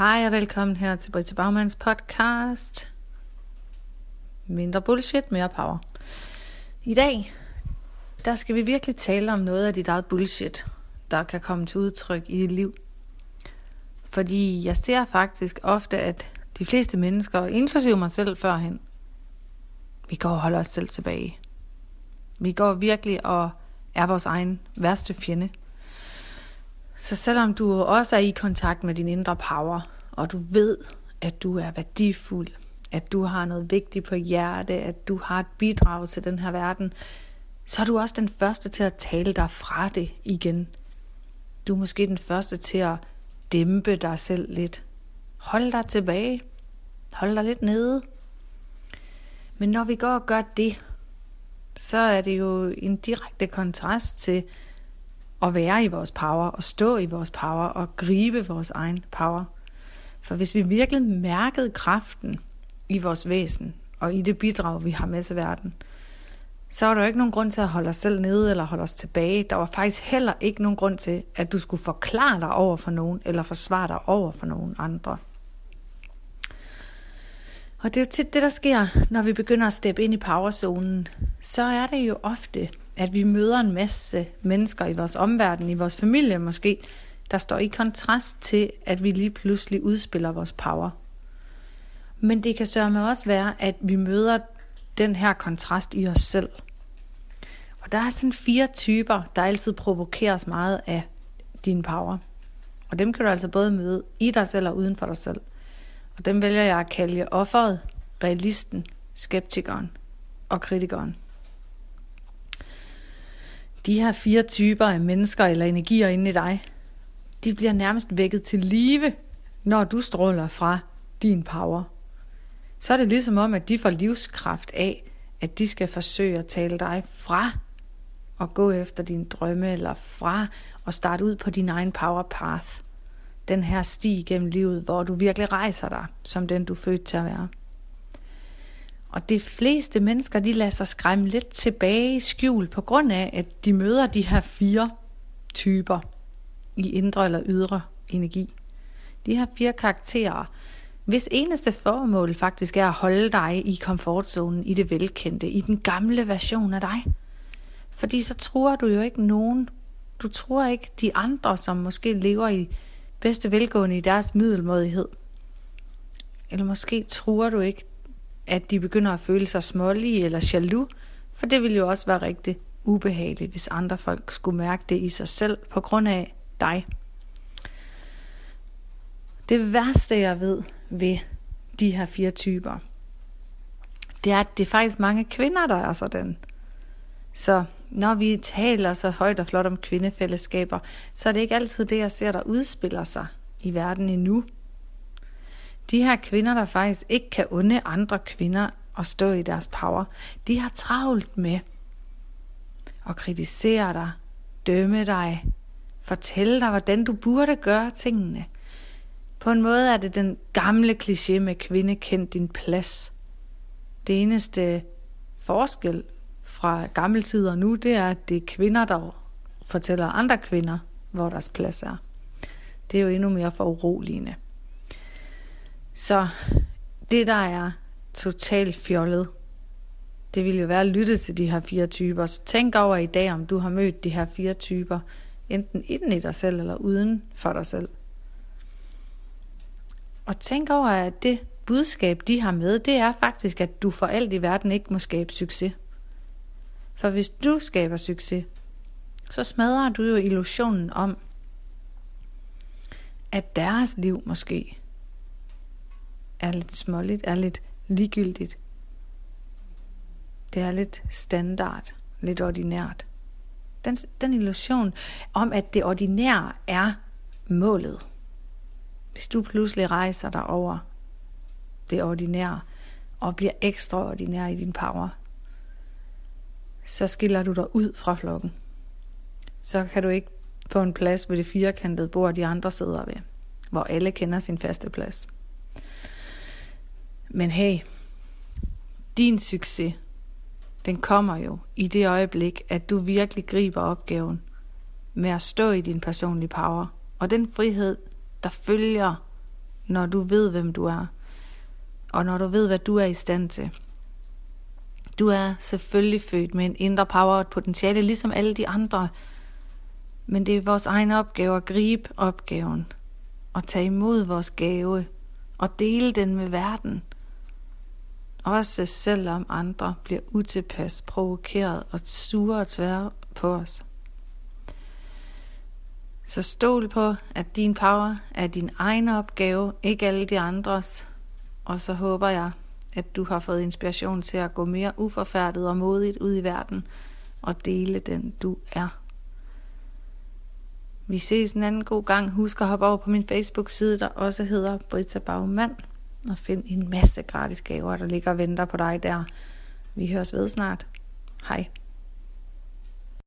Hej og velkommen her til Britta Bagmans podcast. Mindre bullshit, mere power. I dag, der skal vi virkelig tale om noget af dit eget bullshit, der kan komme til udtryk i dit liv. Fordi jeg ser faktisk ofte, at de fleste mennesker, inklusive mig selv førhen, vi går og holder os selv tilbage. Vi går virkelig og er vores egen værste fjende. Så selvom du også er i kontakt med din indre power, og du ved, at du er værdifuld, at du har noget vigtigt på hjerte, at du har et bidrag til den her verden, så er du også den første til at tale dig fra det igen. Du er måske den første til at dæmpe dig selv lidt. Hold dig tilbage. Hold dig lidt nede. Men når vi går og gør det, så er det jo en direkte kontrast til at være i vores power, og stå i vores power, og gribe vores egen power. For hvis vi virkelig mærkede kraften i vores væsen, og i det bidrag, vi har med til verden, så var der jo ikke nogen grund til at holde os selv nede eller holde os tilbage. Der var faktisk heller ikke nogen grund til, at du skulle forklare dig over for nogen, eller forsvare dig over for nogen andre. Og det er jo tit det, der sker, når vi begynder at steppe ind i powerzonen. Så er det jo ofte, at vi møder en masse mennesker i vores omverden, i vores familie måske, der står i kontrast til, at vi lige pludselig udspiller vores power. Men det kan sørge også være, at vi møder den her kontrast i os selv. Og der er sådan fire typer, der altid provokeres meget af din power. Og dem kan du altså både møde i dig selv og uden for dig selv. Og dem vælger jeg at kalde offeret, realisten, skeptikeren og kritikeren. De her fire typer af mennesker eller energier inde i dig, de bliver nærmest vækket til live, når du stråler fra din power. Så er det ligesom om, at de får livskraft af, at de skal forsøge at tale dig fra og gå efter din drømme, eller fra og starte ud på din egen power path. Den her sti gennem livet, hvor du virkelig rejser dig, som den du er født til at være. Og de fleste mennesker, de lader sig skræmme lidt tilbage i skjul, på grund af, at de møder de her fire typer i indre eller ydre energi. De her fire karakterer, hvis eneste formål faktisk er at holde dig i komfortzonen, i det velkendte, i den gamle version af dig. Fordi så tror du jo ikke nogen. Du tror ikke de andre, som måske lever i bedste velgående i deres middelmådighed. Eller måske tror du ikke at de begynder at føle sig smålige eller jaloux, for det ville jo også være rigtig ubehageligt, hvis andre folk skulle mærke det i sig selv på grund af dig. Det værste, jeg ved ved de her fire typer, det er, at det er faktisk mange kvinder, der er sådan. Så når vi taler så højt og flot om kvindefællesskaber, så er det ikke altid det, jeg ser, der udspiller sig i verden endnu. De her kvinder, der faktisk ikke kan unde andre kvinder at stå i deres power, de har travlt med at kritisere dig, dømme dig, fortælle dig, hvordan du burde gøre tingene. På en måde er det den gamle kliché med kvinde kendt din plads. Det eneste forskel fra gammel tid og nu, det er, at det er kvinder, der fortæller andre kvinder, hvor deres plads er. Det er jo endnu mere foruroligende. Så det, der er totalt fjollet, det vil jo være at lytte til de her fire typer. Så tænk over i dag, om du har mødt de her fire typer, enten inden i dig selv eller uden for dig selv. Og tænk over, at det budskab, de har med, det er faktisk, at du for alt i verden ikke må skabe succes. For hvis du skaber succes, så smadrer du jo illusionen om, at deres liv måske er lidt småligt, er lidt ligegyldigt. Det er lidt standard, lidt ordinært. Den, den illusion om, at det ordinære er målet. Hvis du pludselig rejser dig over det ordinære og bliver ekstraordinær i din power, så skiller du dig ud fra flokken. Så kan du ikke få en plads ved det firkantede bord, de andre sidder ved, hvor alle kender sin faste plads. Men hey, din succes, den kommer jo i det øjeblik, at du virkelig griber opgaven med at stå i din personlige power, og den frihed, der følger, når du ved, hvem du er. Og når du ved, hvad du er i stand til. Du er selvfølgelig født med en indre power og et potentiale, ligesom alle de andre. Men det er vores egen opgave at gribe opgaven og tage imod vores gave og dele den med verden. Også selvom andre bliver utilpas, provokeret og sure og tvære på os. Så stol på, at din power er din egen opgave, ikke alle de andres. Og så håber jeg, at du har fået inspiration til at gå mere uforfærdet og modigt ud i verden og dele den, du er. Vi ses en anden god gang. Husk at hoppe over på min Facebook-side, der også hedder Britta Bagmand, og find en masse gratis gaver, der ligger og venter på dig der. Vi høres ved snart. Hej.